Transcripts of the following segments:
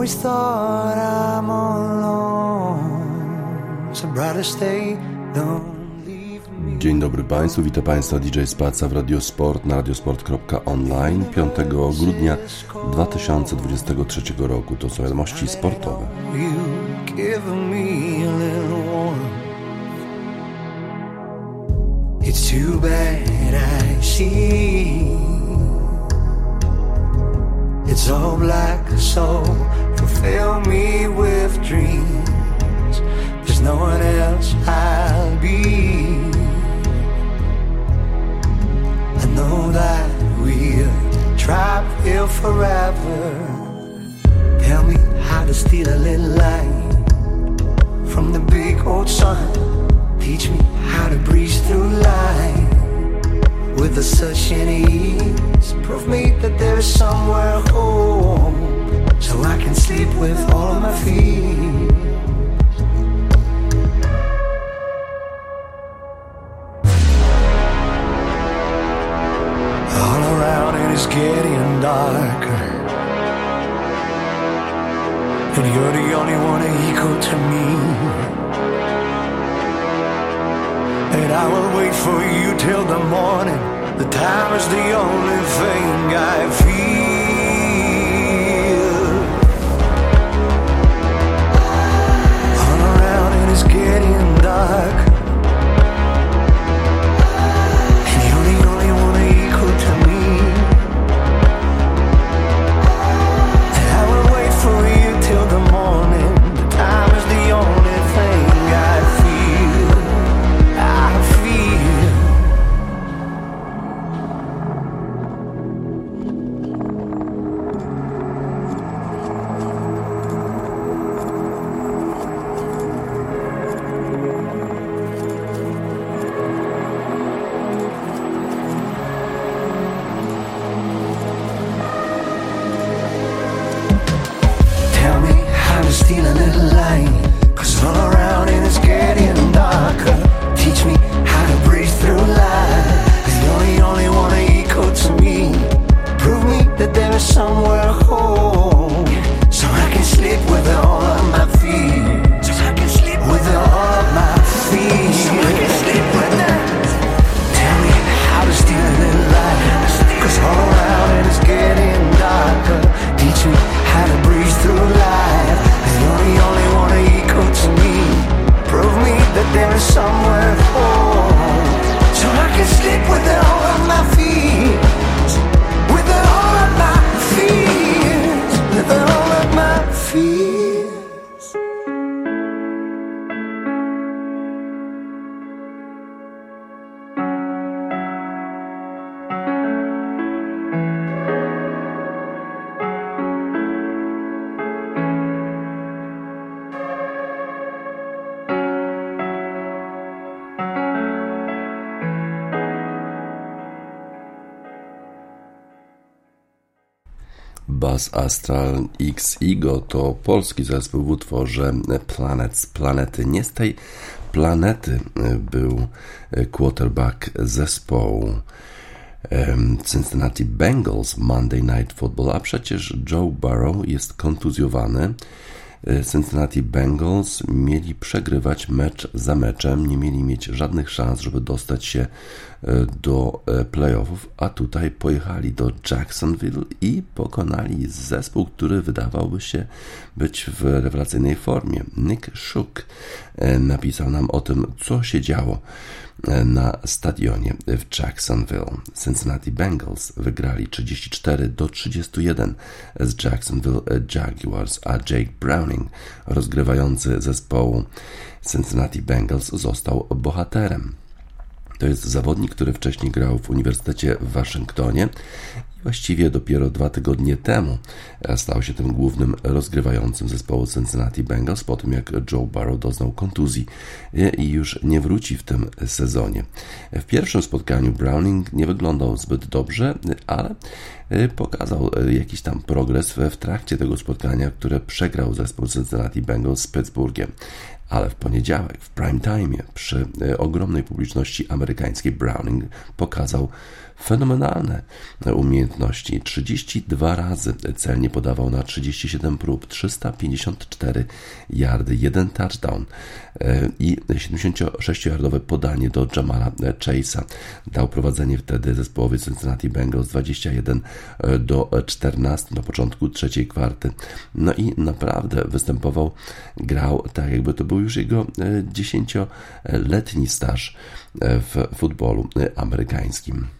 always thought I'm alone. So brother, stay, don't Dzień dobry Państwu, witam Państwa DJ Spaca w Radiosport na radiosport.online 5 grudnia 2023 roku. To są wiadomości sportowe. It's all black, so fulfill me with dreams There's no one else I'll be I know that we'll try here forever. Tell me how to steal a little light from the big old sun. Teach me how to breeze through life with a such an ease. Prove me that there's somewhere home so I can sleep with all my feet. All around it is getting darker. And you're the only one equal to me. And I will wait for you till the morning. The time is the only thing I feel. Is getting dark. Astral X Ego to polski zespół w utworze Planets, planety. Nie z tej planety był quarterback zespołu Cincinnati Bengals Monday Night Football, a przecież Joe Burrow jest kontuzjowany Cincinnati Bengals mieli przegrywać mecz za meczem, nie mieli mieć żadnych szans, żeby dostać się e, do e, playoffów, a tutaj pojechali do Jacksonville i pokonali zespół, który wydawałby się być w rewelacyjnej formie. Nick Shook napisał nam o tym, co się działo na stadionie w Jacksonville. Cincinnati Bengals wygrali 34 do 31 z Jacksonville Jaguars, a Jake Browning, rozgrywający zespołu Cincinnati Bengals, został bohaterem. To jest zawodnik, który wcześniej grał w Uniwersytecie w Waszyngtonie Właściwie dopiero dwa tygodnie temu e, stał się tym głównym rozgrywającym zespołu Cincinnati Bengals po tym jak Joe Burrow doznał kontuzji e, i już nie wróci w tym sezonie. W pierwszym spotkaniu Browning nie wyglądał zbyt dobrze, ale e, pokazał jakiś tam progres w trakcie tego spotkania, które przegrał zespół Cincinnati Bengals z Pittsburghem ale w poniedziałek w prime time przy ogromnej publiczności amerykańskiej Browning pokazał fenomenalne umiejętności. 32 razy celnie podawał na 37 prób, 354 yardy, jeden touchdown e, i 76-yardowe podanie do Jamala Chase'a. Dał prowadzenie wtedy zespołowi Cincinnati Bengals 21 e, do 14 na początku trzeciej kwarty. No i naprawdę występował, grał tak jakby to był już jego 10-letni e, staż w futbolu amerykańskim.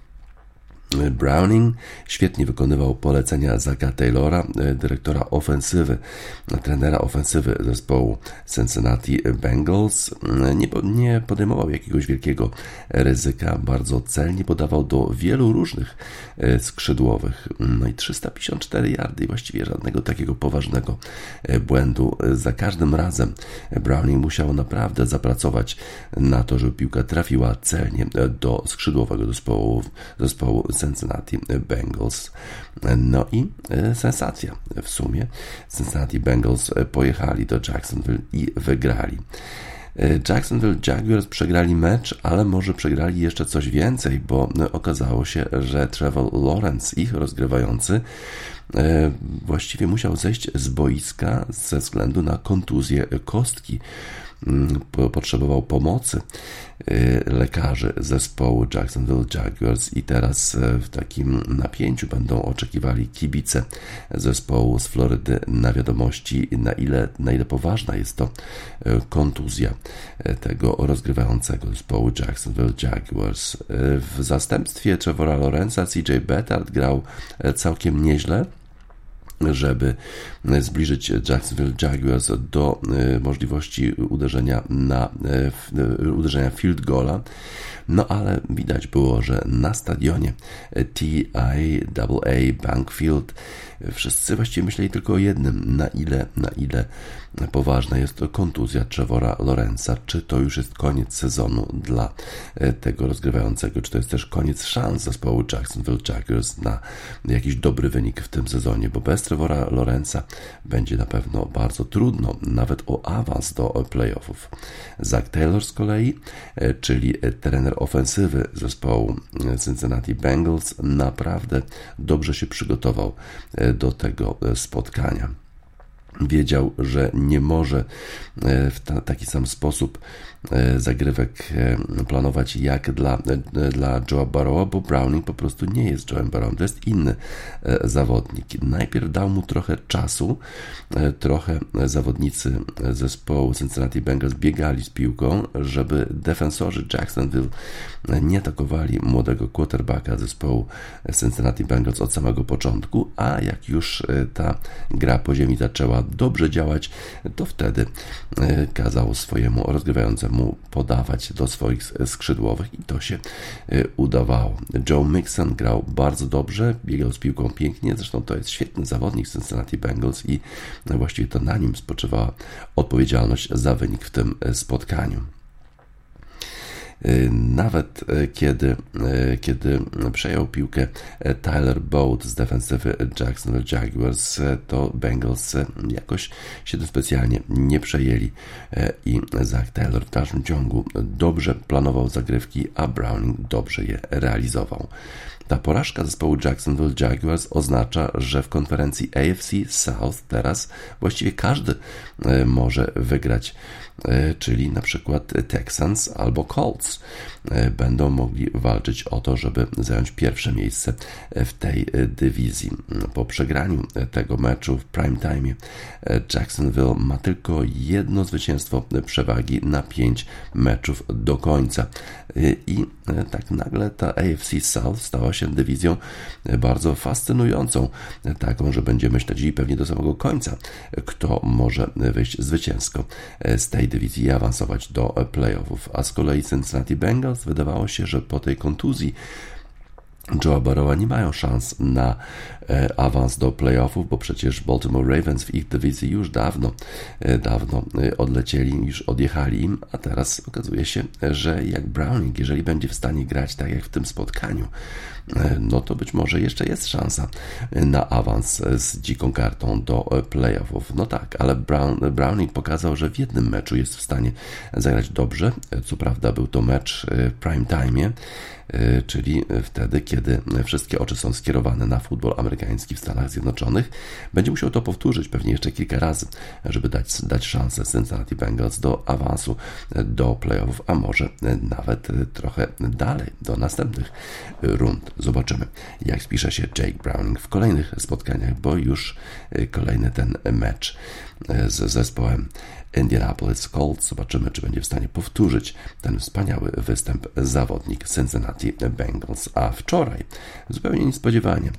Browning świetnie wykonywał polecenia Zaka Taylora, e, dyrektora ofensywy, trenera ofensywy zespołu Cincinnati Bengals. E, nie, nie podejmował jakiegoś wielkiego ryzyka, bardzo celnie podawał do wielu różnych e, skrzydłowych. No i 354 yardy, właściwie żadnego takiego poważnego błędu. Za każdym razem Browning musiał naprawdę zapracować na to, żeby piłka trafiła celnie do skrzydłowego zespołu, zespołu Cincinnati Bengals. No i e, sensacja w sumie. Cincinnati Bengals e, pojechali do Jacksonville i wygrali. E, Jacksonville Jaguars przegrali mecz, ale może przegrali jeszcze coś więcej, bo okazało się, że Trevor Lawrence, ich rozgrywający, właściwie musiał zejść z boiska ze względu na kontuzję kostki. Potrzebował pomocy y, lekarzy zespołu Jacksonville Jaguars i teraz e, w takim napięciu będą oczekiwali kibice zespołu z Florydy na wiadomości, na ile, na ile poważna jest to e, kontuzja tego rozgrywającego zespołu Jacksonville Jaguars. W zastępstwie Trevora Lorenza CJ Bettard grał całkiem nieźle żeby zbliżyć Jacksonville Jaguars do e, możliwości uderzenia na e, uderzenia field goala. No ale widać było, że na stadionie TIAA Bankfield wszyscy właściwie myśleli tylko o jednym, na ile, na ile poważna jest kontuzja Trevora Lorenza. Czy to już jest koniec sezonu dla e, tego rozgrywającego, czy to jest też koniec szans zespołu Jacksonville Jaguars na jakiś dobry wynik w tym sezonie, bo bez Trevora Lorenza będzie na pewno bardzo trudno, nawet o awans do playoffów. Zach Taylor z kolei, e, czyli trener ofensywy zespołu Cincinnati Bengals, naprawdę dobrze się przygotował e, do tego spotkania wiedział, że nie może e, w taki sam sposób E, zagrywek e, planować jak dla, dla Joe'a Barrowa, bo Browning po prostu nie jest Joe'em Barrowem, to jest inny zawodnik. Najpierw dał mu trochę czasu, trochę zawodnicy zespołu Cincinnati Bengals biegali z piłką, żeby defensorzy Jacksonville nie atakowali młodego quarterbacka zespołu Cincinnati Bengals od samego początku, a jak już ta gra po ziemi zaczęła dobrze działać, to wtedy kazał swojemu rozgrywającemu mu podawać do swoich skrzydłowych i to się y, udawało. Joe Mixon grał bardzo dobrze, biegał z piłką pięknie, zresztą to jest świetny zawodnik Cincinnati Bengals i właściwie to na nim spoczywała odpowiedzialność za wynik w tym spotkaniu. Y, nawet y, kiedy, y, kiedy przejął piłkę Tyler Boat z defensywy Jacksonville Jaguars, to Bengals jakoś się tym specjalnie nie przejęli i Zach Taylor w dalszym ciągu dobrze planował zagrywki, a Browning dobrze je realizował. Ta porażka zespołu Jacksonville Jaguars oznacza, że w konferencji AFC South teraz właściwie każdy może wygrać czyli na przykład Texans albo Colts e, będą mogli walczyć o to, żeby zająć pierwsze miejsce w tej dywizji. Po przegraniu tego meczu w prime time Jacksonville ma tylko jedno zwycięstwo przewagi na pięć meczów do końca. E, I tak nagle ta AFC South stała się dywizją bardzo fascynującą, taką, że będziemy śledzili pewnie do samego końca, kto może wyjść zwycięsko z tej dywizji awansować do playoffów. A z kolei Cincinnati Bengals wydawało się, że po tej kontuzji Joe Burrowa nie mają szans na e, awans do playoffów, bo przecież Baltimore Ravens w ich dywizji już dawno, e, dawno e, odlecieli, już odjechali a teraz okazuje się, że jak Browning, jeżeli będzie w stanie grać tak jak w tym spotkaniu, no to być może jeszcze jest szansa na awans z dziką kartą do playoffów. No tak, ale Brown, Browning pokazał, że w jednym meczu jest w stanie zagrać dobrze. Co prawda był to mecz w prime time, czyli wtedy, kiedy wszystkie oczy są skierowane na futbol amerykański w Stanach Zjednoczonych. Będzie musiał to powtórzyć pewnie jeszcze kilka razy, żeby dać, dać szansę Cincinnati Bengals do awansu do playoffów, a może nawet trochę dalej, do następnych rund. Zobaczymy, jak spisze się Jake Browning w kolejnych spotkaniach, bo już kolejny ten mecz z zespołem Indianapolis Colts. Zobaczymy, czy będzie w stanie powtórzyć ten wspaniały występ zawodnik Cincinnati Bengals. A wczoraj, zupełnie niespodziewanie,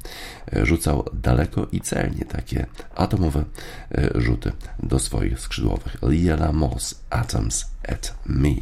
rzucał daleko i celnie takie atomowe e, rzuty do swoich skrzydłowych. Liela Moss, Atoms at Me.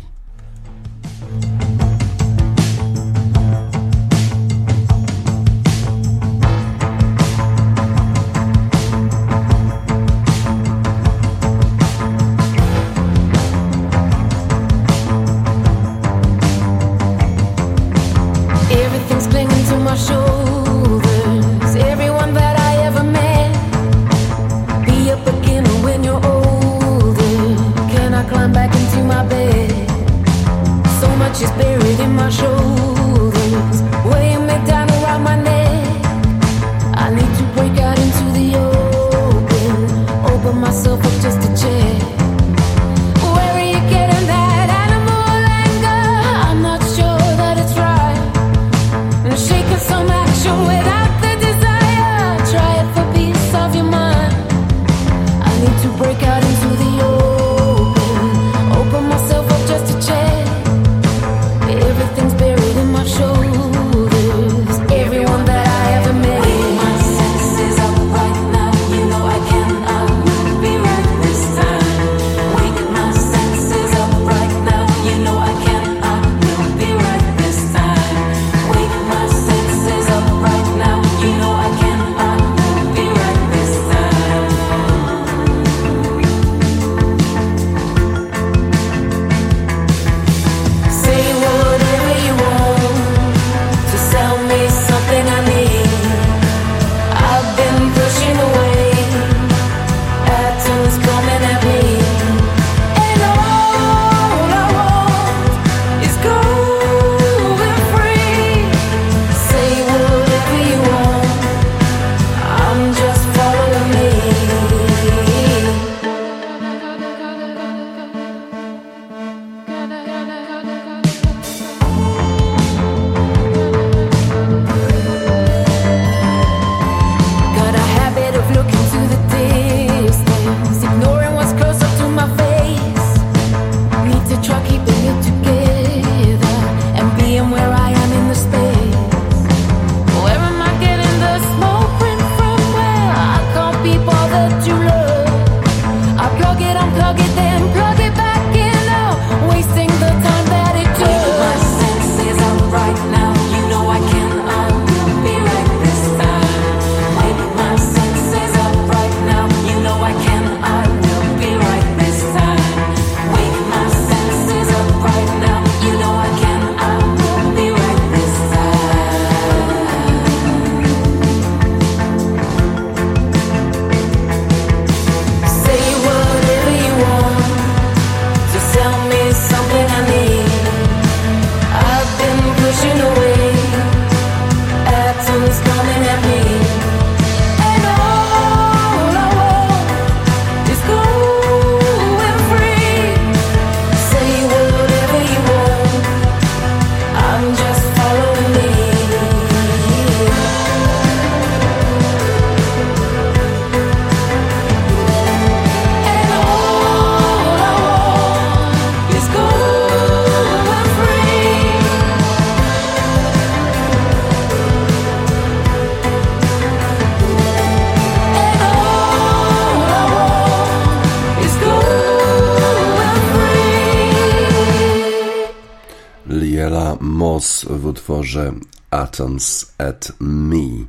Utworze Atoms at Me.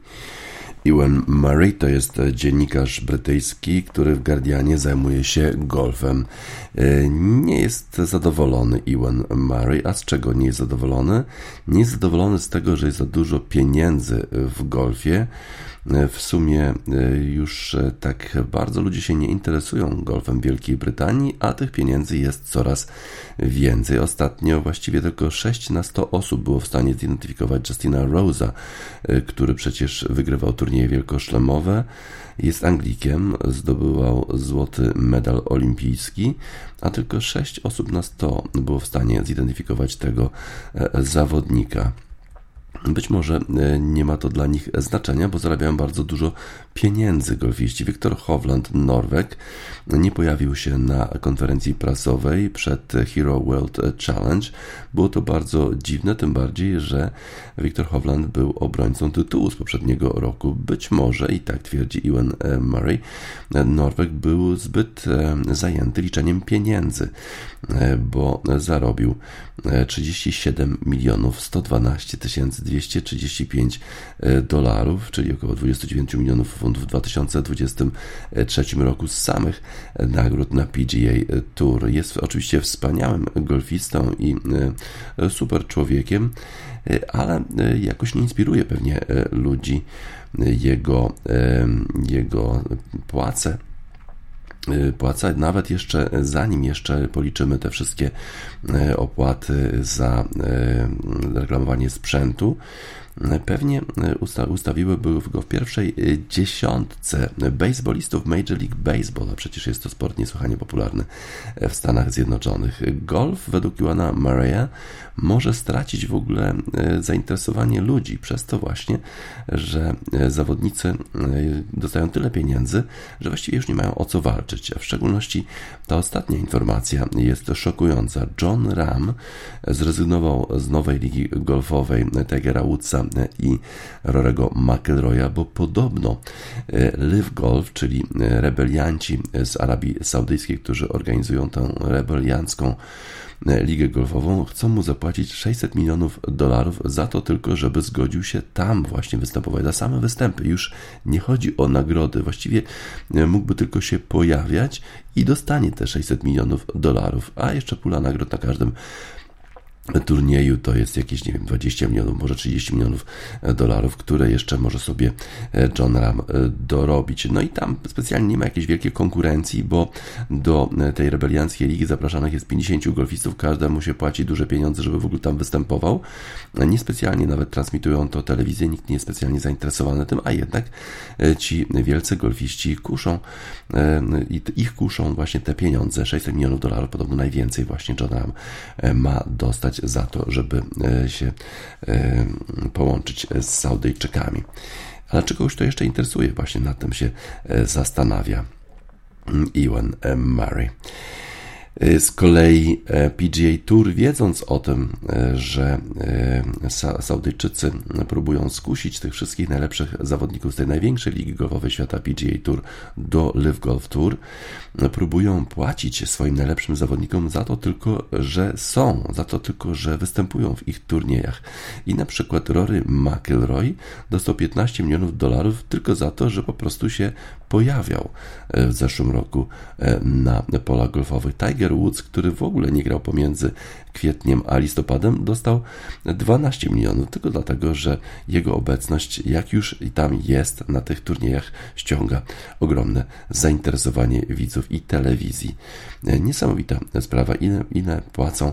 Ewan Murray to jest dziennikarz brytyjski, który w Guardianie zajmuje się golfem. E, nie jest zadowolony Ewan Murray. A z czego nie jest zadowolony? Nie jest zadowolony z tego, że jest za dużo pieniędzy w golfie. E, w sumie e, już tak bardzo ludzie się nie interesują golfem w Wielkiej Brytanii, a tych pieniędzy jest coraz więcej. Ostatnio właściwie tylko 6 na 100 osób było w stanie zidentyfikować Justina Rosa, który przecież wygrywał turnieje wielkoszlemowe. Jest Anglikiem, zdobywał złoty medal olimpijski, a tylko 6 osób na 100 było w stanie zidentyfikować tego zawodnika. Być może e, nie ma to dla nich znaczenia, bo zarabiają bardzo dużo pieniędzy golfiści. Viktor Hovland, Norweg, nie pojawił się na konferencji prasowej przed Hero World Challenge. Było to bardzo dziwne, tym bardziej, że Viktor Hovland był obrońcą tytułu z poprzedniego roku. Być może, i tak twierdzi Ewan e, Murray, Norweg był zbyt e, zajęty liczeniem pieniędzy, bo zarobił 37 milionów 112 tysięcy 235 e, dolarów, czyli około 29 milionów funtów w 2023 roku z samych nagród na PGA Tour. Jest oczywiście wspaniałym golfistą i e, super człowiekiem, e, ale jakoś nie inspiruje pewnie ludzi jego, jego płace płaca nawet jeszcze zanim jeszcze policzymy te wszystkie opłaty za reklamowanie sprzętu, pewnie usta ustawiłyby go w pierwszej dziesiątce baseballistów Major League Baseball, a przecież jest to sport niesłychanie popularny w Stanach Zjednoczonych. Golf według Iwana Murraya może stracić w ogóle e, zainteresowanie ludzi przez to właśnie, że e, zawodnicy e, dostają tyle pieniędzy, że właściwie już nie mają o co walczyć. A w szczególności ta ostatnia informacja jest szokująca. John Ram zrezygnował z nowej ligi golfowej Tigera Woodsa i Rorego McIlroya, bo podobno Live Golf, czyli rebelianci z Arabii Saudyjskiej, którzy organizują tę rebeliancką ligę golfową, chcą mu zapłacić 600 milionów dolarów za to tylko, żeby zgodził się tam właśnie występować, za same występy. Już nie chodzi o nagrody, właściwie e, mógłby tylko się pojawiać i dostanie te 600 milionów dolarów, a jeszcze pula nagród na każdym turnieju to jest jakieś, nie wiem, 20 milionów, może 30 milionów e, dolarów, które jeszcze może sobie e, John Ram e, dorobić. No i tam specjalnie nie ma jakiejś wielkiej konkurencji, bo do tej rebelianckiej ligi zapraszanych jest 50 golfistów, każdemu się płaci duże pieniądze, żeby w ogóle tam występował. Niespecjalnie nawet transmitują to telewizję, nikt nie jest specjalnie zainteresowany tym, a jednak ci wielcy golfiści kuszą i ich kuszą właśnie te pieniądze, 600 milionów dolarów, podobno najwięcej właśnie John Ram ma dostać za to, żeby e, się e, połączyć z Saudyjczykami. Ale czegoś to jeszcze interesuje, właśnie nad tym się e, zastanawia Ewan Murray. Z kolei PGA Tour, wiedząc o tym, że Saudyjczycy próbują skusić tych wszystkich najlepszych zawodników z tej największej ligi golfowej świata PGA Tour do Live Golf Tour, próbują płacić swoim najlepszym zawodnikom za to tylko, że są, za to tylko, że występują w ich turniejach. I na przykład Rory McIlroy dostał 15 milionów dolarów tylko za to, że po prostu się pojawiał w zeszłym roku na polach golfowych. Tiger Woods, który w ogóle nie grał pomiędzy kwietniem a listopadem, dostał 12 milionów, tylko dlatego, że jego obecność, jak już i tam jest na tych turniejach, ściąga ogromne zainteresowanie widzów i telewizji. Niesamowita sprawa, ile, ile płacą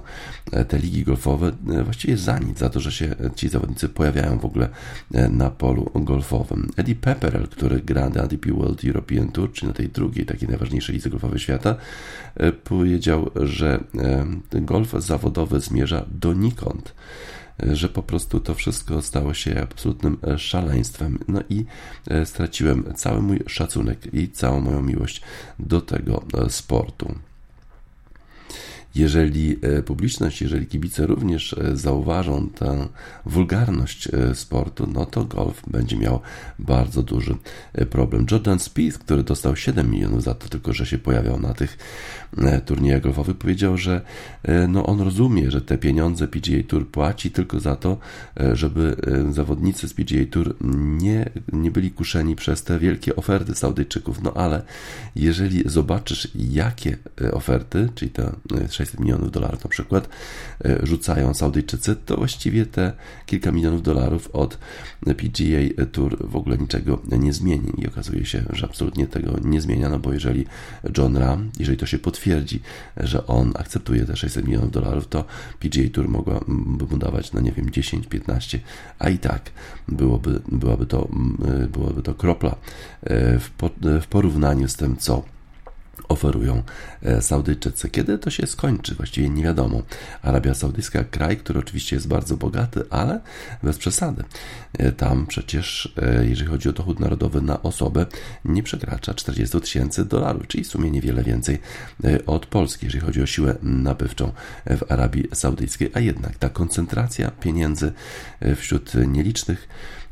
te ligi golfowe, właściwie za nic, za to, że się ci zawodnicy pojawiają w ogóle na polu golfowym. Eddie Pepperell, który gra na ADP World European Tour, czyli na tej drugiej, takiej najważniejszej lidze golfowej świata, powiedział, że golf zawodowy zmierza donikąd że po prostu to wszystko stało się absolutnym szaleństwem. No i e, straciłem cały mój szacunek i całą moją miłość do tego e, sportu. Jeżeli publiczność, jeżeli kibice również zauważą tę wulgarność sportu, no to golf będzie miał bardzo duży problem. Jordan Spieth, który dostał 7 milionów za to tylko, że się pojawiał na tych turniejach golfowych, powiedział, że no on rozumie, że te pieniądze PGA Tour płaci tylko za to, żeby zawodnicy z PGA Tour nie, nie byli kuszeni przez te wielkie oferty Saudyjczyków. No ale jeżeli zobaczysz, jakie e, oferty, czyli te 600 e, milionów dolarów na przykład, e, rzucają Saudyjczycy, to właściwie te kilka milionów dolarów od PGA Tour w ogóle niczego nie zmieni. I okazuje się, że absolutnie tego nie zmienia, no bo jeżeli John Ram, jeżeli to się potwierdzi, że on akceptuje te 600 milionów dolarów, to PGA Tour mogłaby mu dawać, no nie wiem, 10, 15, a i tak byłoby, byłaby, to, byłaby to kropla w, w porównaniu z tym, co oferują e, Saudyjczycy. Kiedy to się skończy? Właściwie nie wiadomo. Arabia Saudyjska, kraj, który oczywiście jest bardzo bogaty, ale bez przesady. E, tam przecież, e, jeżeli chodzi o dochód narodowy na osobę, nie przekracza 40 tysięcy dolarów, czyli w sumie niewiele więcej od Polski, jeżeli chodzi o siłę nabywczą w Arabii Saudyjskiej, a jednak ta koncentracja pieniędzy wśród nielicznych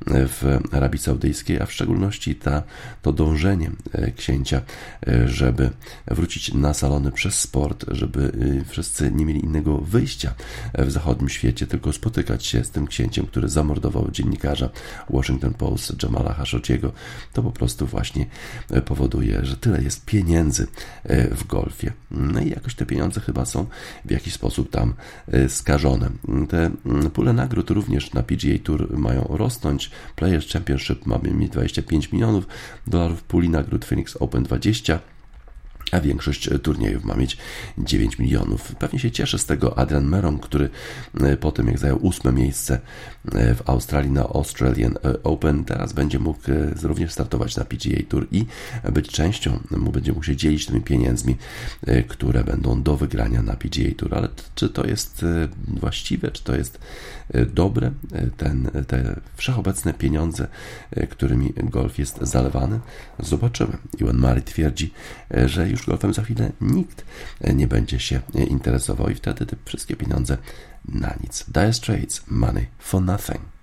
w Arabii Saudyjskiej, a w szczególności ta, to dążenie e, księcia, e, żeby wrócić na salony przez sport, żeby e, wszyscy nie mieli innego wyjścia w zachodnim świecie, tylko spotykać się z tym księciem, który zamordował dziennikarza Washington Post Jamala Khashoggiego, to po prostu właśnie powoduje, że tyle jest pieniędzy w golfie. No i jakoś te pieniądze chyba są w jakiś sposób tam skażone. Te pule nagród również na PGA Tour mają rosnąć, Players Championship mamy mieć 25 milionów dolarów, puli nagród Phoenix Open 20 a większość turniejów ma mieć 9 milionów. Pewnie się cieszy z tego Adrian Meron, który e, po tym jak zajął ósme miejsce e, w Australii na Australian e, Open, teraz będzie mógł również startować na PGA Tour i być częścią, mu będzie mógł się dzielić tymi pieniędzmi, które będą do wygrania na PGA Tour. Ale czy to jest właściwe, czy to jest dobre, ten, te wszechobecne pieniądze, którymi golf jest zalewany? Zobaczymy. Iwan Murray twierdzi, że już golfem za chwilę nikt nie będzie się interesował i wtedy te wszystkie pieniądze na nic. Dire Straits, money for nothing.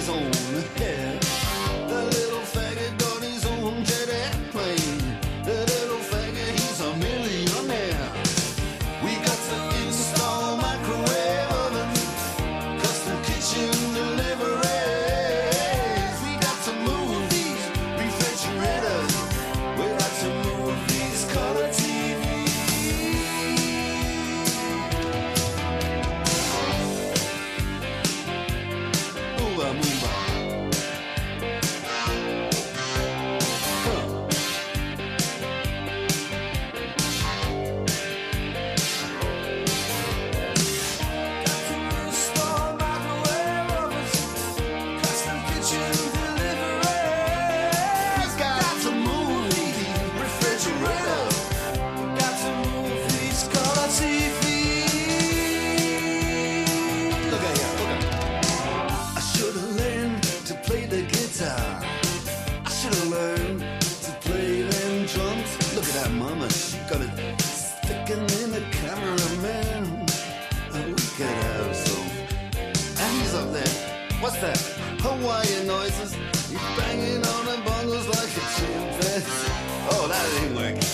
sizzle. Hawaiian noises. He's banging on the bongos like a chimpanzee. Oh, that ain't working.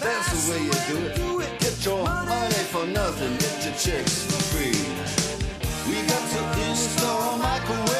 That's the way you do it. Get your money for nothing. Get your chicks for free. We got to install microwave.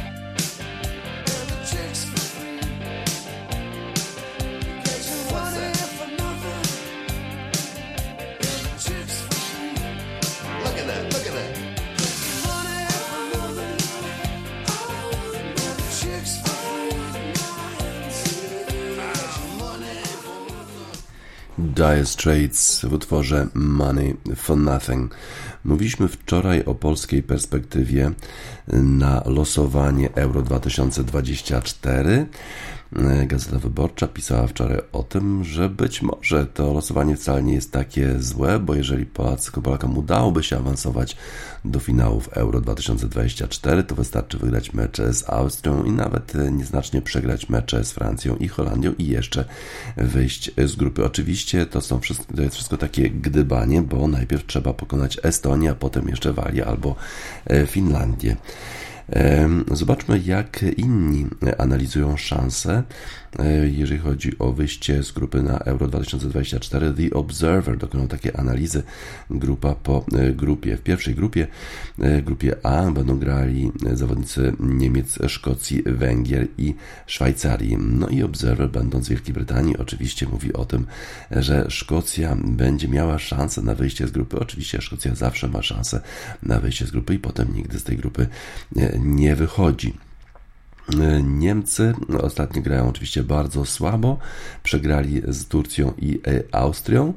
Dire Straits w utworze Money for Nothing. Mówiliśmy wczoraj o polskiej perspektywie na losowanie Euro 2024. E, Gazeta Wyborcza pisała wczoraj o tym, że być może to losowanie wcale nie jest takie złe, bo jeżeli Polacy, Polakom udałoby się awansować do finałów Euro 2024, to wystarczy wygrać mecze z Austrią i nawet nieznacznie przegrać mecze z Francją i Holandią i jeszcze wyjść z grupy. Oczywiście to, są wszystko, to jest wszystko takie gdybanie, bo najpierw trzeba pokonać Estonię, a potem jeszcze Walię albo e, Finlandię. Zobaczmy, jak inni analizują szanse E, jeżeli chodzi o wyjście z grupy na Euro 2024. The Observer dokonał takiej analizy grupa po e, grupie. W pierwszej grupie, e, grupie A, będą grali zawodnicy Niemiec, Szkocji, Węgier i Szwajcarii. No i Observer, będąc w Wielkiej Brytanii, oczywiście mówi o tym, że Szkocja będzie miała szansę na wyjście z grupy. Oczywiście Szkocja zawsze ma szansę na wyjście z grupy i potem nigdy z tej grupy wychodzi. Niemcy ostatnio grają oczywiście bardzo słabo. Przegrali z Turcją i Austrią.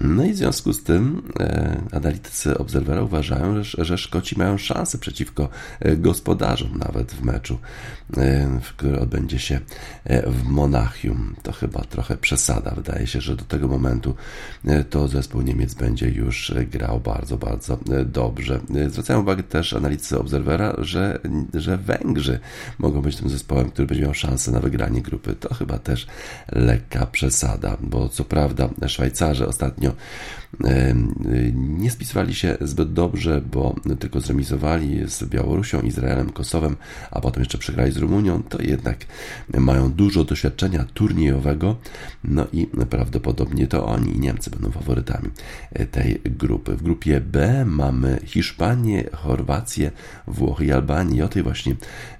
No i w związku z tym e, analitycy Obserwera uważają, że, że Szkoci mają szansę przeciwko e, gospodarzom nawet w meczu, e, który odbędzie się e, w Monachium. To chyba trochę przesada. Wydaje się, że do tego momentu e, to zespół Niemiec będzie już grał bardzo, bardzo dobrze. Zwracają uwagę też analitycy Obserwera, że, że Węgrzy mogą być tym zespołem, który będzie miał szansę na wygranie grupy. To chyba też lekka przesada, bo co prawda Szwajcarzy ostatnio bien. Nie spisywali się zbyt dobrze, bo tylko zremisowali z Białorusią, Izraelem, Kosowem, a potem jeszcze przegrali z Rumunią, to jednak mają dużo doświadczenia turniejowego, no i prawdopodobnie to oni i Niemcy będą faworytami tej grupy. W grupie B mamy Hiszpanię, Chorwację, Włochy i Albanię. I o tej właśnie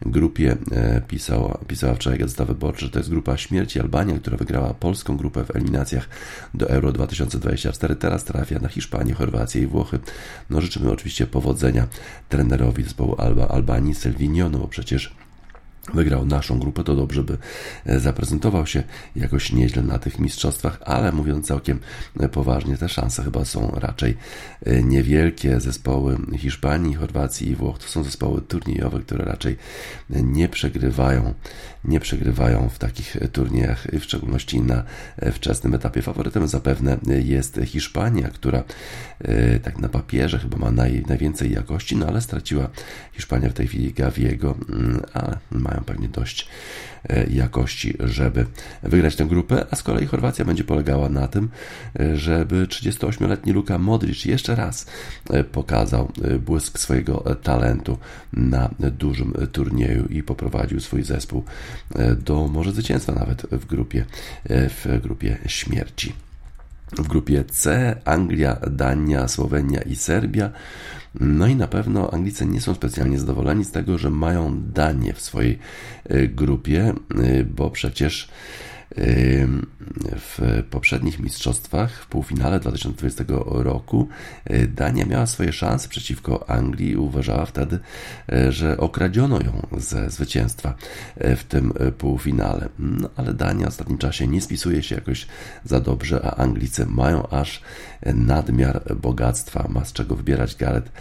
grupie e, pisała, pisała wczoraj Gazeta Wyborcza, że to jest grupa śmierci Albania, która wygrała polską grupę w eliminacjach do Euro 2020 24 teraz trafia na Hiszpanię, Chorwację i Włochy. No życzymy oczywiście powodzenia trenerowi zespołu Alba Albanii Selvinio, no bo przecież wygrał naszą grupę, to dobrze by e, zaprezentował się jakoś nieźle na tych mistrzostwach, ale mówiąc całkiem e, poważnie, te szanse chyba są raczej e, niewielkie. Zespoły Hiszpanii, Chorwacji i Włoch to są zespoły turniejowe, które raczej nie przegrywają, nie przegrywają w takich turniejach, w szczególności na wczesnym etapie. Faworytem zapewne jest Hiszpania, która tak na papierze chyba ma naj, najwięcej jakości, no ale straciła Hiszpania w tej chwili Gaviego, mm, a mają mają pewnie dość e, jakości, żeby wygrać tę grupę, a z kolei Chorwacja będzie polegała na tym, e, żeby 38-letni Luka Modric jeszcze raz e, pokazał błysk swojego talentu na dużym turnieju i poprowadził swój zespół do może zwycięstwa nawet w grupie, w grupie śmierci. W grupie C Anglia, Dania, Słowenia i Serbia no i na pewno Anglicy nie są specjalnie zadowoleni z tego, że mają Danię w swojej e, grupie, e, bo przecież w poprzednich mistrzostwach w półfinale 2020 roku y, Dania miała swoje szanse przeciwko Anglii i uważała wtedy, y, że okradziono ją ze zwycięstwa y, w tym półfinale. No, ale Dania w ostatnim czasie nie spisuje się jakoś za dobrze, a Anglicy mają aż nadmiar bogactwa, ma z czego wybierać Gareth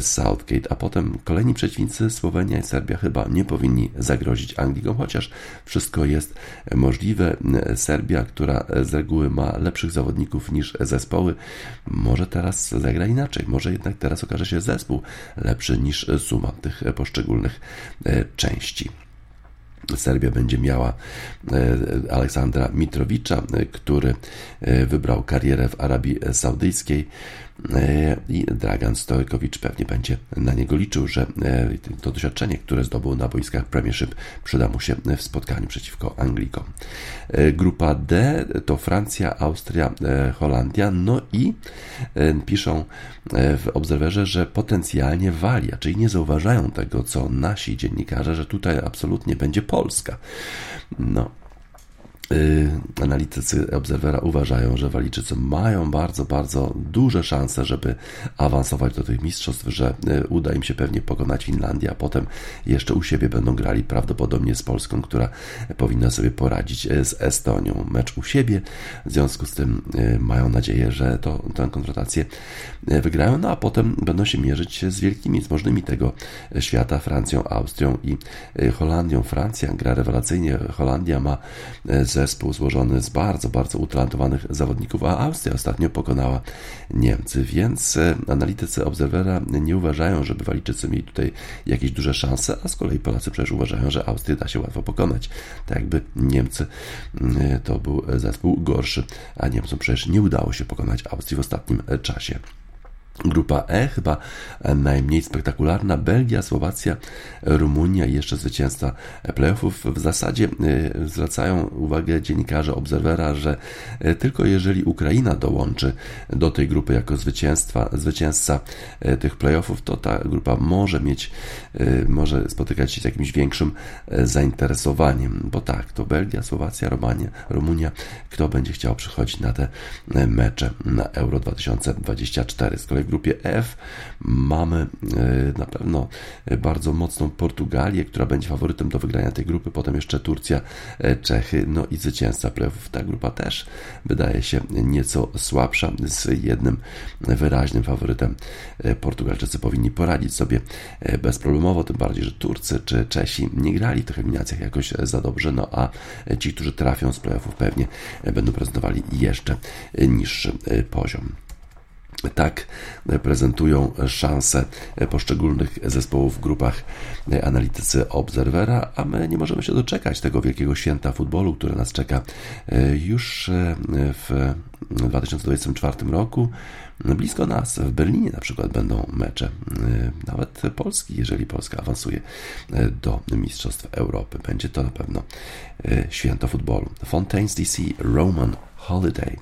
Southgate, a potem kolejni przeciwnicy Słowenia i Serbia chyba nie powinni zagrozić Anglikom, chociaż wszystko jest możliwe. Serbia, która z reguły ma lepszych zawodników niż zespoły, może teraz zagra inaczej. Może jednak teraz okaże się zespół lepszy niż suma tych poszczególnych e, części. Serbia będzie miała e, Aleksandra Mitrowicza, e, który wybrał karierę w Arabii Saudyjskiej. I Dragan Stojkowicz pewnie będzie na niego liczył, że to doświadczenie, które zdobył na boiskach Premiership przyda mu się w spotkaniu przeciwko Anglikom. Grupa D to Francja, Austria, Holandia, no i piszą w Obserwerze, że potencjalnie Walia, czyli nie zauważają tego, co nasi dziennikarze, że tutaj absolutnie będzie Polska. No, analitycy Obserwera uważają, że Walijczycy mają bardzo, bardzo duże szanse, żeby awansować do tych mistrzostw, że y, uda im się pewnie pokonać Finlandię, a potem jeszcze u siebie będą grali prawdopodobnie z Polską, która powinna sobie poradzić y, z Estonią. Mecz u siebie, w związku z tym mają nadzieję, że to, tę konfrontację wygrają, no a potem będą się mierzyć z wielkimi, z możnymi tego świata, Francją, Austrią i Holandią. Francja gra rewelacyjnie, Holandia ma ze zespół złożony z bardzo, bardzo utalentowanych zawodników, a Austria ostatnio pokonała Niemcy, więc e, analitycy Obserwera nie uważają, żeby Walijczycy mieli tutaj jakieś duże szanse, a z kolei Polacy przecież uważają, że Austrię da się łatwo pokonać. Tak jakby Niemcy mm, to był zespół gorszy, a Niemcom przecież nie udało się pokonać Austrii w ostatnim czasie. Grupa E, chyba najmniej spektakularna, Belgia, Słowacja, Rumunia i jeszcze zwycięzca playoffów. W zasadzie e, zwracają uwagę dziennikarze Obserwera, że e, tylko jeżeli Ukraina dołączy do tej grupy jako zwycięstwa, zwycięzca e, tych playoffów, to ta grupa może mieć, może spotykać się z jakimś większym zainteresowaniem, bo tak, to Belgia, Słowacja, Romania, Rumunia, kto będzie chciał przychodzić na te mecze na Euro 2024. Z kolei w grupie F mamy e, na pewno bardzo mocną Portugalię, która będzie faworytem do wygrania tej grupy, potem jeszcze Turcja, e, Czechy, no i zwycięzca playoffów. Ta grupa też wydaje się nieco słabsza, z jednym wyraźnym faworytem. E, Portugalczycy powinni poradzić sobie bezproblemowo, tym bardziej, że Turcy czy Czesi nie grali w tych eliminacjach jakoś za dobrze, no a ci, którzy trafią z playoffów pewnie będą prezentowali jeszcze niższy poziom tak prezentują szanse poszczególnych zespołów w grupach analitycy Obserwera, a my nie możemy się doczekać tego wielkiego święta futbolu, które nas czeka już w 2024 roku. Blisko nas, w Berlinie na przykład będą mecze, nawet Polski, jeżeli Polska awansuje do Mistrzostw Europy. Będzie to na pewno święto futbolu. Fontaine's DC Roman Holiday.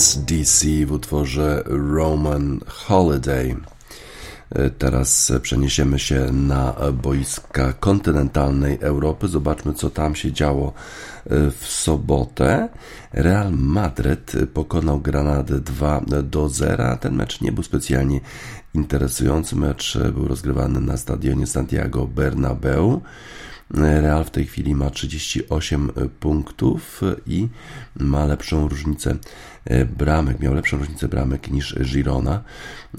Fountains DC w utworze Roman Holiday. E, teraz przeniesiemy się na boiska kontynentalnej Europy. Zobaczmy, co tam się działo e, w sobotę. Real Madryt pokonał Granadę 2 do 0. Ten mecz nie był specjalnie interesujący. Mecz był rozgrywany na stadionie Santiago Bernabeu. Real w tej chwili ma 38 punktów i ma lepszą różnicę e, bramek, miał lepszą różnicę bramek niż Girona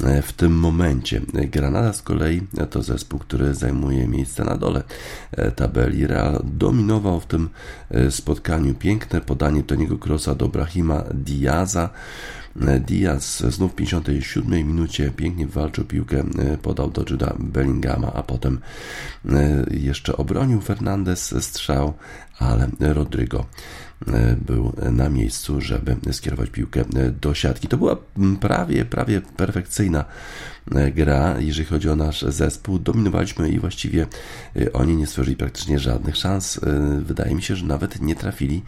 e, w tym momencie. Granada z kolei to zespół, który zajmuje miejsce na dole e, tabeli. Real dominował w tym spotkaniu. Piękne podanie Toniego Krosa do Brahima Diaza. Diaz znów w 57 minucie pięknie walczył piłkę, podał do Juda Bellingama, a potem jeszcze obronił Fernandez strzał, ale Rodrygo E, był na miejscu, żeby skierować piłkę do siatki. To była prawie, prawie perfekcyjna e, gra, jeżeli chodzi o nasz zespół. Dominowaliśmy i właściwie e, oni nie stworzyli praktycznie żadnych szans. Wydaje mi się, że nawet nie trafili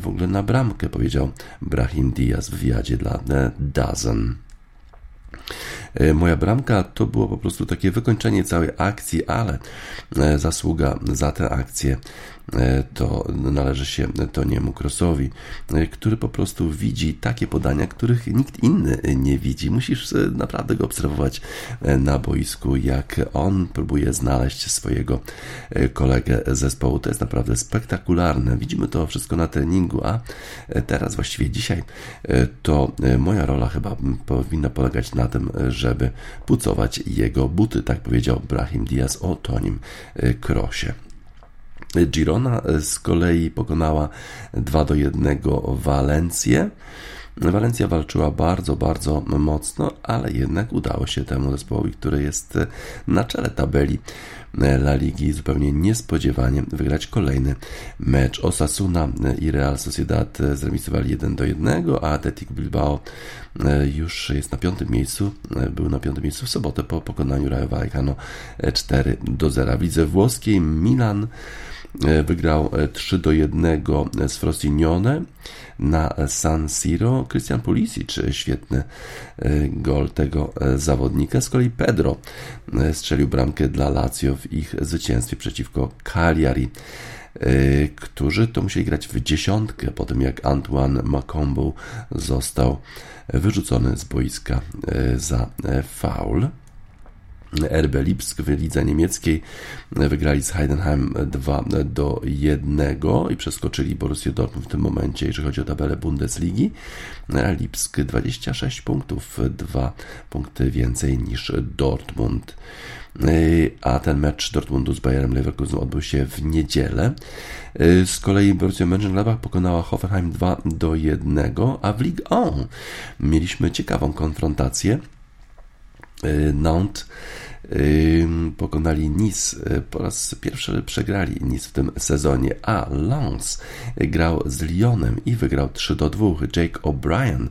w ogóle na bramkę, powiedział Brahim Diaz w wywiadzie dla Dozen. Moja bramka to było po prostu takie wykończenie całej akcji, ale zasługa za tę akcję E, to należy się Toniemu Crossowi, e, który po prostu widzi takie podania, których nikt inny nie widzi. Musisz e, naprawdę go obserwować na boisku, jak on próbuje znaleźć swojego kolegę zespołu. To jest naprawdę spektakularne. Widzimy to wszystko na treningu, a teraz właściwie dzisiaj to moja rola chyba powinna polegać na tym, żeby pucować jego buty, tak powiedział Brahim Diaz o Tonim Crossie. Girona z kolei pokonała 2 do 1 Walencję. Walencja walczyła bardzo, bardzo mocno, ale jednak udało się temu zespołowi, który jest na czele tabeli La Ligi zupełnie niespodziewanie wygrać kolejny mecz. Osasuna i Real Sociedad zremisowali 1 do 1, a Athletic Bilbao już jest na piątym miejscu, był na piątym miejscu w sobotę po pokonaniu Rayo Vallecano 4 do 0. W lidze włoskiej Milan E, wygrał 3 e, do 1 z Frosinone na San Siro. Christian Pulisic, e, świetny gol tego zawodnika. Z kolei Pedro strzelił bramkę dla Lazio w ich zwycięstwie przeciwko Cagliari którzy to musieli grać w dziesiątkę po tym jak Antoine Macombo został wyrzucony z boiska za faul. RB Lipsk w lidze niemieckiej wygrali z Heidenheim 2 do 1 i przeskoczyli Borussia Dortmund w tym momencie, jeżeli chodzi o tabelę Bundesligi. Lipsk 26 punktów, 2 punkty więcej niż Dortmund. A ten mecz Dortmundu z Bayerem Leverkusen odbył się w niedzielę. Z kolei Borussia Mönchengladbach pokonała Hoffenheim 2 do 1, a w Ligue 1 mieliśmy ciekawą konfrontację. Nantes pokonali Nice. Y, po raz pierwszy przegrali Nice w tym sezonie, a Lens grał z Lyonem i wygrał 3 do 2. Jake O'Brien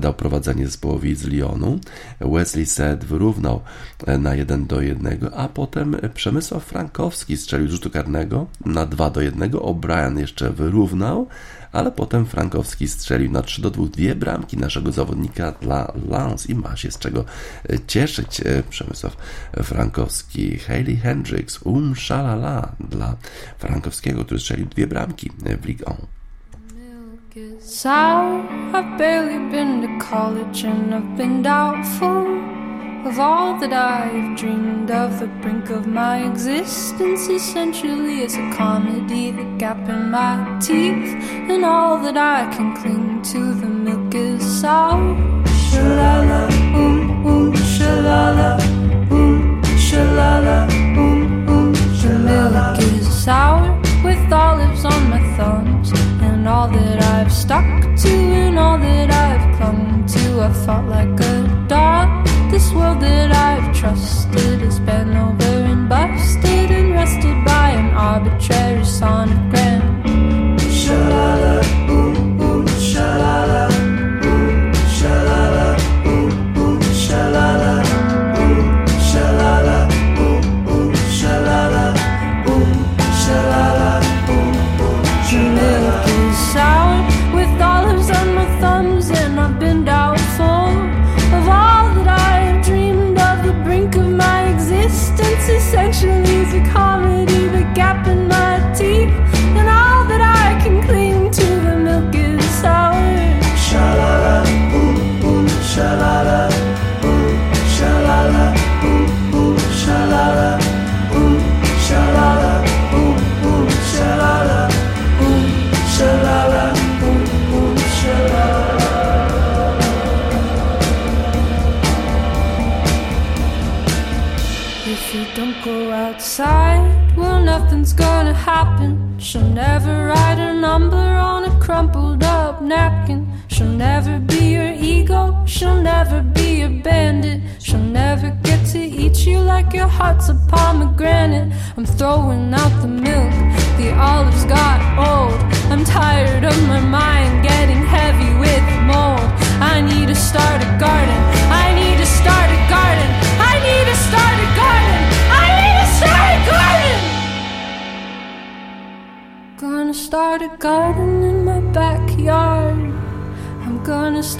dał prowadzenie zespołowi z Lyonu. Wesley Sed wyrównał e, na 1 do 1, a potem Przemysław Frankowski strzelił rzutu karnego na 2 do 1. O'Brien jeszcze wyrównał, ale potem Frankowski strzelił na 3 do 2 dwie bramki naszego zawodnika dla Lance i ma się z czego e, cieszyć e, Przemysław Frankowski. Hayley Hendricks, um szalala dla Frankowskiego, który strzelił dwie bramki w Ligue 1. Sour, I've barely been to college and I've been doubtful Of all that I've dreamed of, the brink of my existence essentially is a comedy. The gap in my teeth, and all that I can cling to, the milk is sour. Shalala, oom, oom, shalala, oom, shalala, oom, oom, shalala. The milk is sour with olives on my thumbs, and all that I've stuck to, and all that I've clung to, I fought like a dog trusted has been over and busted and rested by an arbitrary sonogram.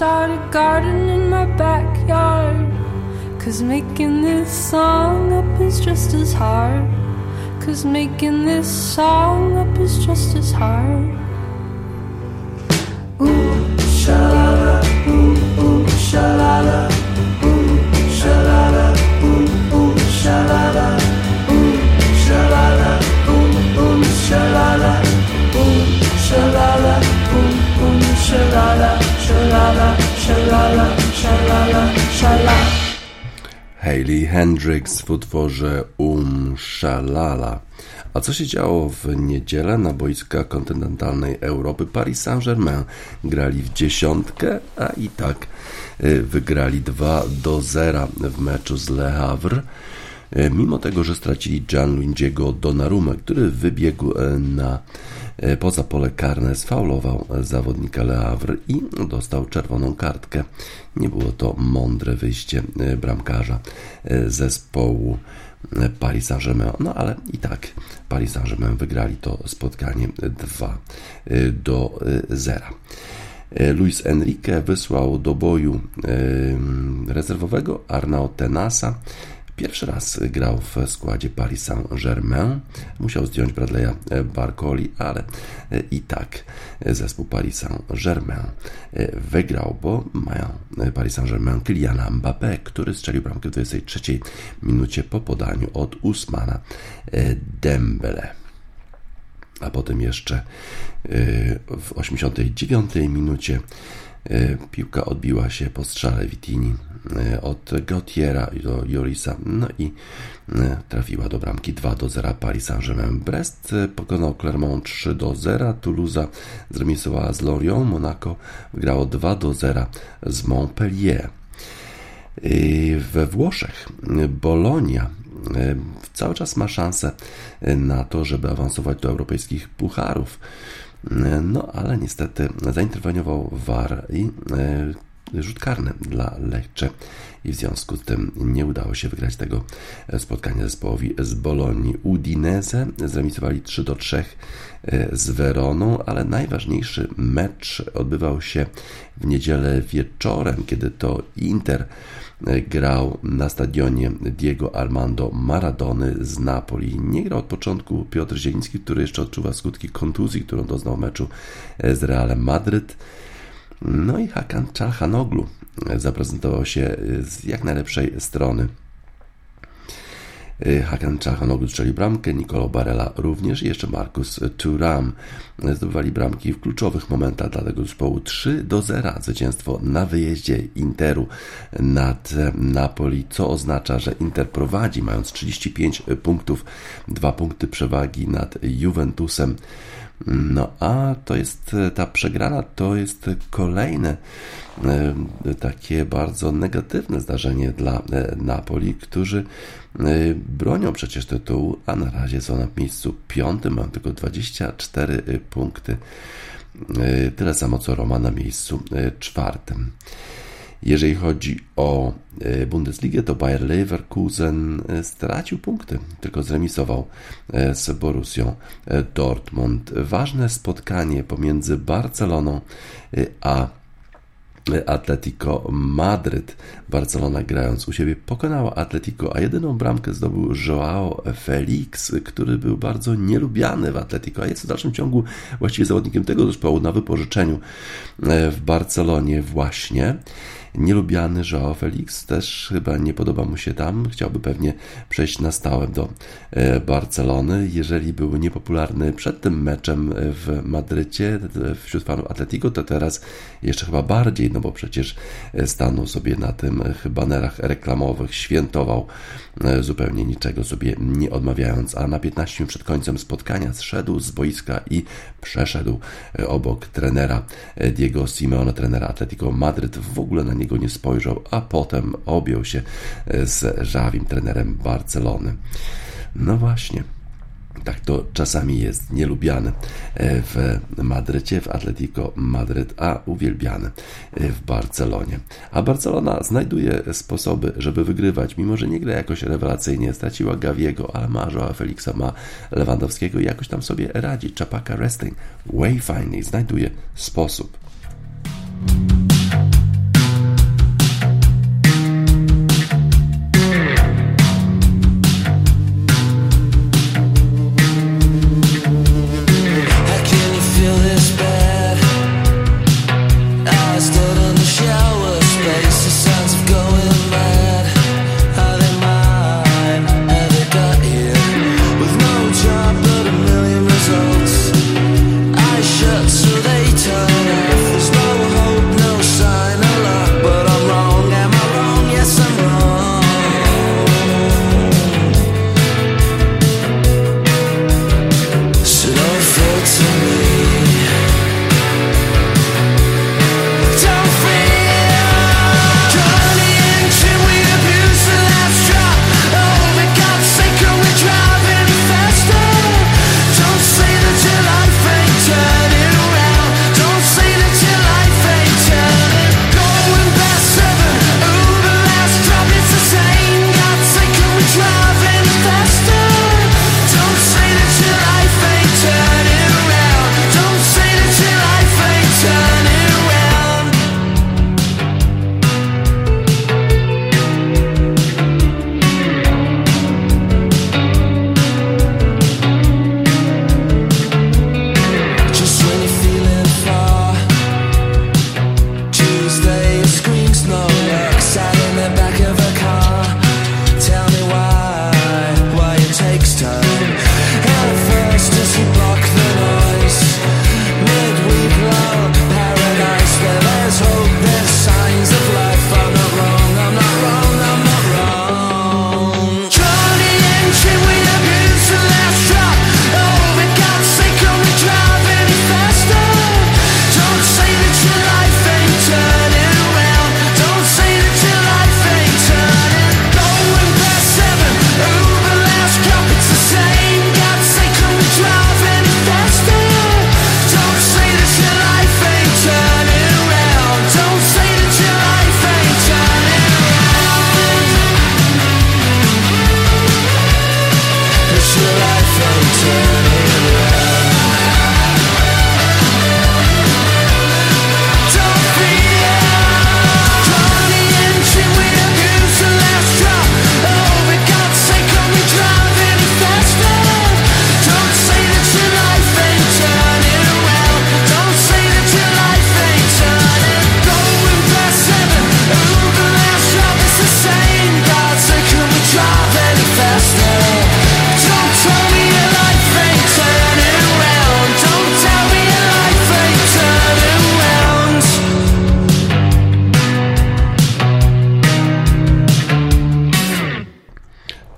Start a garden in my backyard. Cause making this song up is just as hard. Cause making this song up is just as hard. Hayley Hendrix w utworze Um Shalala. A co się działo w niedzielę na boiskach kontynentalnej Europy? Paris Saint-Germain grali w dziesiątkę, a i tak y, wygrali 2 do 0 w meczu z Le Havre. Y, mimo tego, że stracili Gianluigiego Donnarumę, który wybiegł y, na poza pole karne, sfaulował zawodnika Le Havre i dostał czerwoną kartkę. Nie było to mądre wyjście bramkarza zespołu Paris Saint-Germain. No ale i tak Paris Saint-Germain wygrali to spotkanie 2 do 0. Luis Enrique wysłał do boju rezerwowego Arnau Tenasa. Pierwszy raz grał w składzie Paris Saint-Germain. Musiał zdjąć Bradley'a Barcoli, ale i tak zespół Paris Saint-Germain wygrał, bo mają Paris Saint-Germain Kyliana Mbappé, który strzelił bramkę w 23 minucie po podaniu od Usmana Dembele. A potem jeszcze w 89 minucie piłka odbiła się po strzale Vitini od Gautiera do Jorisa, no i trafiła do bramki 2 do 0 Paris Saint-Germain. Brest pokonał Clermont 3 do 0, Toulouse zremisowała z Lorient, Monaco wygrało 2 do 0 z Montpellier. We Włoszech Bolonia cały czas ma szansę na to, żeby awansować do europejskich pucharów. No ale niestety zainterweniował VAR i rzut karny dla Lecce i w związku z tym nie udało się wygrać tego spotkania zespołowi z Bolonii. Udinese zremisowali 3 do 3 z Weroną, ale najważniejszy mecz odbywał się w niedzielę wieczorem, kiedy to Inter grał na stadionie Diego Armando Maradony z Napoli. Nie grał od początku Piotr Zieliński, który jeszcze odczuwa skutki kontuzji, którą doznał w meczu z Realem Madryt. No i Hakan Czalhanoglu zaprezentował się z jak najlepszej strony. Hakan Czalhanoglu strzelił bramkę, Nicolo Barella również i jeszcze Marcus Thuram zdobywali bramki w kluczowych momentach dla tego zespołu 3 do 0 zwycięstwo na wyjeździe Interu nad Napoli, co oznacza, że Inter prowadzi mając 35 punktów, 2 punkty przewagi nad Juventusem. No a to jest ta przegrana, to jest kolejne takie bardzo negatywne zdarzenie dla Napoli, którzy bronią przecież tytułu, a na razie są na miejscu piątym, mają tylko 24 punkty. Tyle samo co Roma na miejscu czwartym. Jeżeli chodzi o Bundesligę, to Bayer Leverkusen stracił punkty, tylko zremisował z Borussią Dortmund. Ważne spotkanie pomiędzy Barceloną a Atletico Madryt. Barcelona grając u siebie pokonała Atletico, a jedyną bramkę zdobył Joao Felix, który był bardzo nielubiany w Atletico, a jest w dalszym ciągu właściwie zawodnikiem tego zespołu na wypożyczeniu w Barcelonie właśnie. Nielubiany Joao Felix też chyba nie podoba mu się tam. Chciałby pewnie przejść na stałe do e, Barcelony. Jeżeli był niepopularny przed tym meczem w Madrycie wśród fanów Atletico, to teraz jeszcze chyba bardziej, no bo przecież stanął sobie na tym banerach reklamowych, świętował zupełnie niczego sobie nie odmawiając, a na 15 przed końcem spotkania zszedł z boiska i przeszedł obok trenera Diego Simeone, trenera Atletico Madryt, w ogóle na niego nie spojrzał, a potem objął się z Żawim, trenerem Barcelony. No właśnie. Tak to czasami jest nielubiany w Madrycie, w Atletico Madryt, a uwielbiany w Barcelonie. A Barcelona znajduje sposoby, żeby wygrywać, mimo że nie gra jakoś rewelacyjnie. Straciła Gaviego, ale ma Joa Felixa, ma Lewandowskiego i jakoś tam sobie radzi. Czapaka Wrestling, Wayfinding znajduje sposób.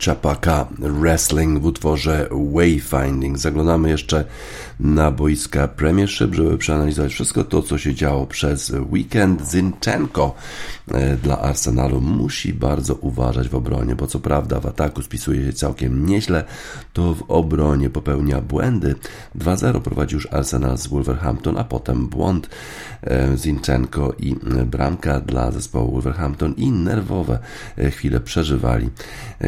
Chapaka Wrestling w utworze Wayfinding. Zaglądamy jeszcze na boiska Premiership, żeby przeanalizować wszystko to, co się działo przez weekend. Zinchenko dla Arsenalu musi bardzo uważać w obronie, bo co prawda w ataku spisuje się całkiem nieźle, to w obronie popełnia błędy. 2-0 prowadzi już Arsenal z Wolverhampton, a potem błąd e, Zinchenko i bramka dla zespołu Wolverhampton i nerwowe e, chwile przeżywali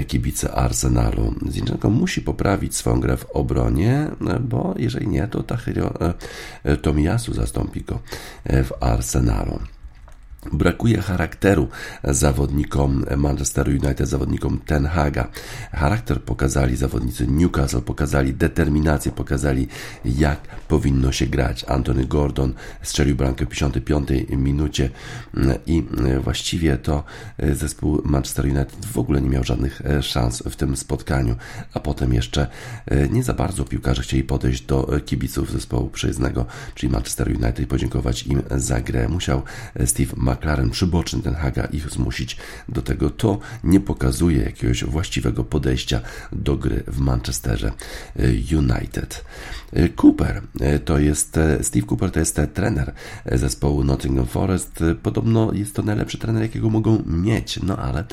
kibice Arsenalu. Zinchenko musi poprawić swoją grę w obronie, bo jeżeli nie, to Tahiro Tomiyasu zastąpi go w Arsenalu. Brakuje charakteru zawodnikom Manchester United, zawodnikom Ten Haga. Charakter pokazali zawodnicy Newcastle, pokazali determinację, pokazali jak powinno się grać. Anthony Gordon strzelił bramkę w 55 minucie i właściwie to zespół Manchester United w ogóle nie miał żadnych szans w tym spotkaniu, a potem jeszcze nie za bardzo piłkarze chcieli podejść do kibiców zespołu przyjezdnego, czyli Manchester United i podziękować im za grę. Musiał Steve McLaren przyboczny Ten Haga ich zmusić do tego. To nie pokazuje jakiegoś właściwego podejścia do gry w Manchesterze United. Cooper to jest, Steve Cooper to jest trener zespołu Nottingham Forest. Podobno jest to najlepszy trener, jakiego mogą mieć, no ale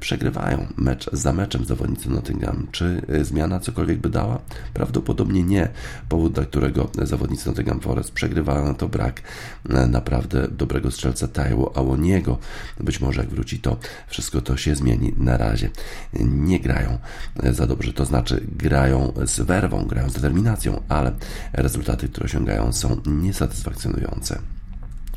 przegrywają mecz za meczem zawodnicy Nottingham. Czy zmiana cokolwiek by dała? Prawdopodobnie nie. Powód, dla którego zawodnicy Nottingham Forest przegrywają, to brak naprawdę dobrego strzelca Taiwo Awoniego. Być może jak wróci, to wszystko to się zmieni. Na razie nie grają za dobrze, to znaczy grają z werwą, grają z determinacją, ale rezultaty, które osiągają są niesatysfakcjonujące.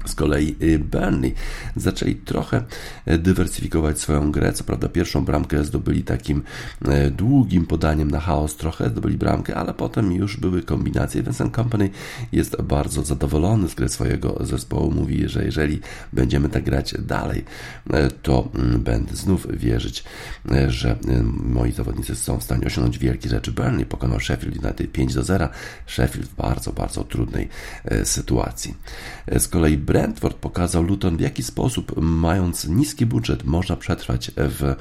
Z kolei y, Burnley zaczęli trochę y, dywersyfikować swoją grę. Co prawda, pierwszą bramkę zdobyli takim y, długim podaniem na chaos, trochę zdobyli bramkę, ale potem już były kombinacje. Vincent Company jest bardzo zadowolony z gry swojego zespołu. Mówi, że jeżeli będziemy tak grać dalej, to mm, będę znów wierzyć, że moi zawodnicy są w stanie osiągnąć wielkie rzeczy. Burnley pokonał Sheffield United 5 do 0. Sheffield w bardzo, bardzo trudnej sytuacji. Z kolei Brentford pokazał Luton, w jaki sposób, mając niski budżet, można przetrwać w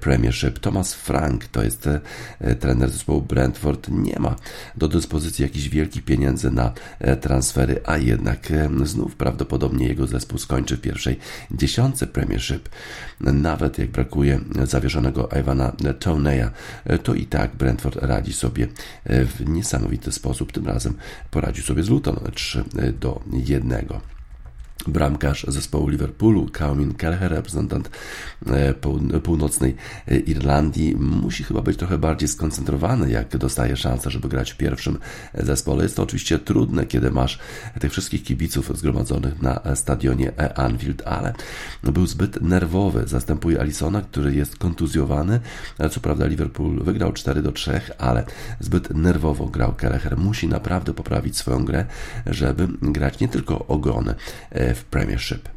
Premiership. Thomas Frank to jest e, trener zespołu Brentford. Nie ma do dyspozycji jakichś wielkich pieniędzy na e, transfery, a jednak e, znów prawdopodobnie jego zespół skończy w pierwszej dziesiątce Premiership. Nawet jak brakuje zawieszonego Ivana Toneya, to i tak Brentford radzi sobie w niesamowity sposób. Tym razem poradził sobie z Luton 3 do 1 bramkarz zespołu Liverpoolu, Calvin Kelleher, reprezentant e, północnej e, Irlandii, musi chyba być trochę bardziej skoncentrowany, jak dostaje szansę, żeby grać w pierwszym zespole. Jest to oczywiście trudne, kiedy masz tych wszystkich kibiców zgromadzonych na stadionie Anfield, ale był zbyt nerwowy. Zastępuje Alisona, który jest kontuzjowany. Co prawda Liverpool wygrał 4 do 3, ale zbyt nerwowo grał Kelleher. Musi naprawdę poprawić swoją grę, żeby grać nie tylko ogony e, w Premiership.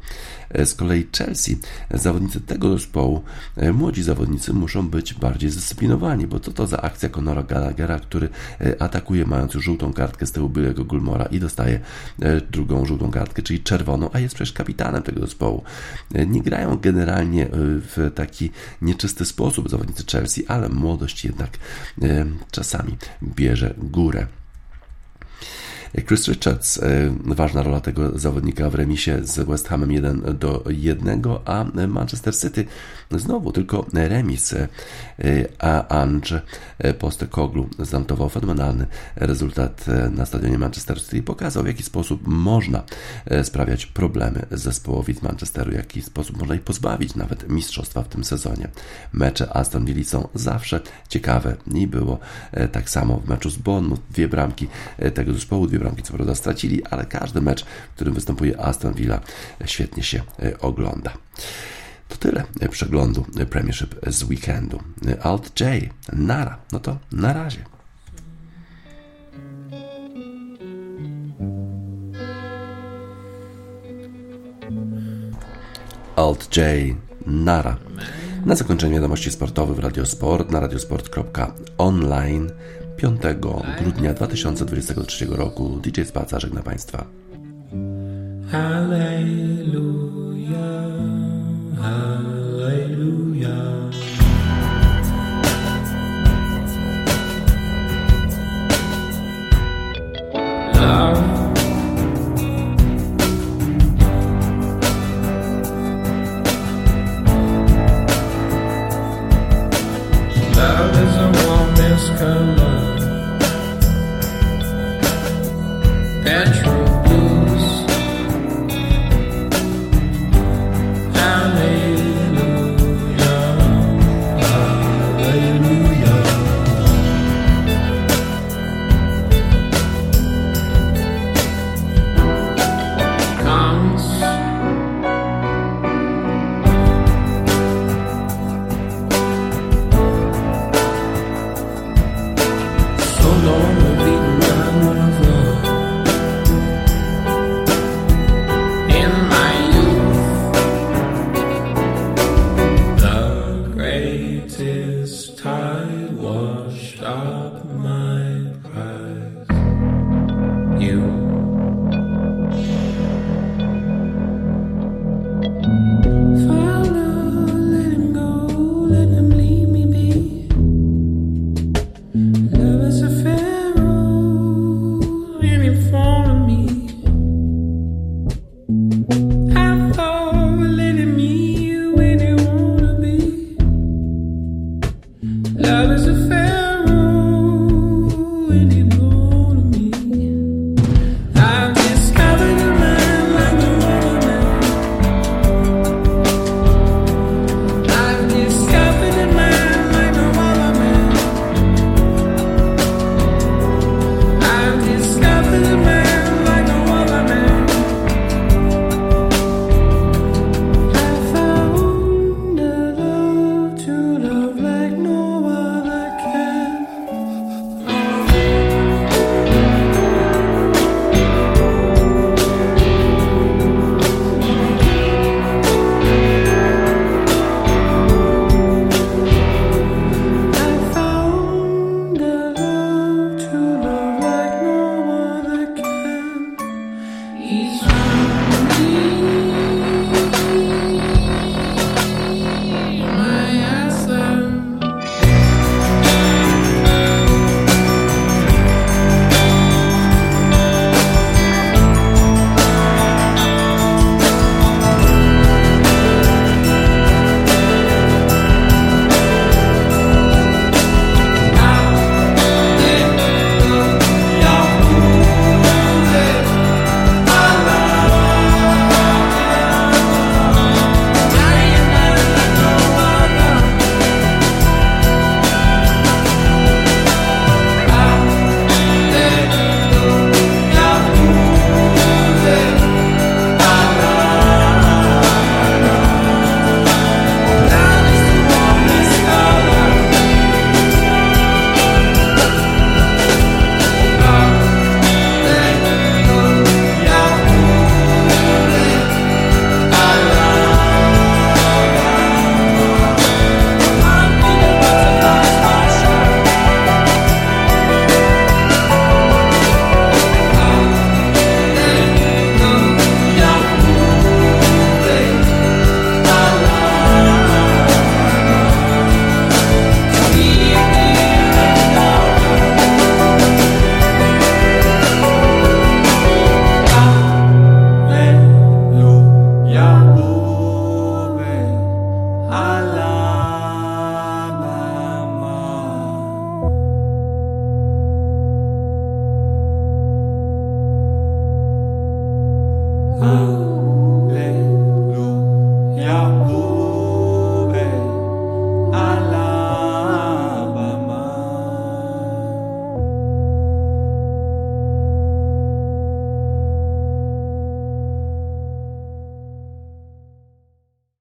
Z kolei Chelsea, zawodnicy tego zespołu, e, młodzi zawodnicy muszą być bardziej zdyscyplinowani, bo co to za akcja Conora Gallaghera, który e, atakuje mając już żółtą kartkę z tyłu Billy'ego Gulmora i dostaje e, drugą żółtą kartkę, czyli czerwoną, a jest przecież kapitanem tego zespołu. Nie grają generalnie w taki nieczysty sposób zawodnicy Chelsea, ale młodość jednak czasami bierze górę. Chris Richards, e, ważna rola tego zawodnika w remisie z West Hamem 1 do 1, a Manchester City znowu tylko remis, e, a Ange Postekoglu zanotował fenomenalny rezultat e, na stadionie Manchester City i pokazał w jaki sposób można sprawiać problemy zespołowi z Manchesteru, w jaki sposób można ich pozbawić nawet mistrzostwa w tym sezonie. Mecze Aston Villa są zawsze ciekawe i było tak samo w meczu z Bournemouth, dwie bramki tego zespołu, dwie bramki co prawda stracili, ale każdy mecz, w którym występuje Aston Villa świetnie się e, ogląda. To tyle przeglądu Premiership z weekendu. Alt J, nara. No to na razie. Alt J, nara. Na zakończenie wiadomości sportowych w Radiosport na radiosport.online 5 grudnia 2023 roku DJ Spaca żegna Państwa. Love. Is a warm, Amen.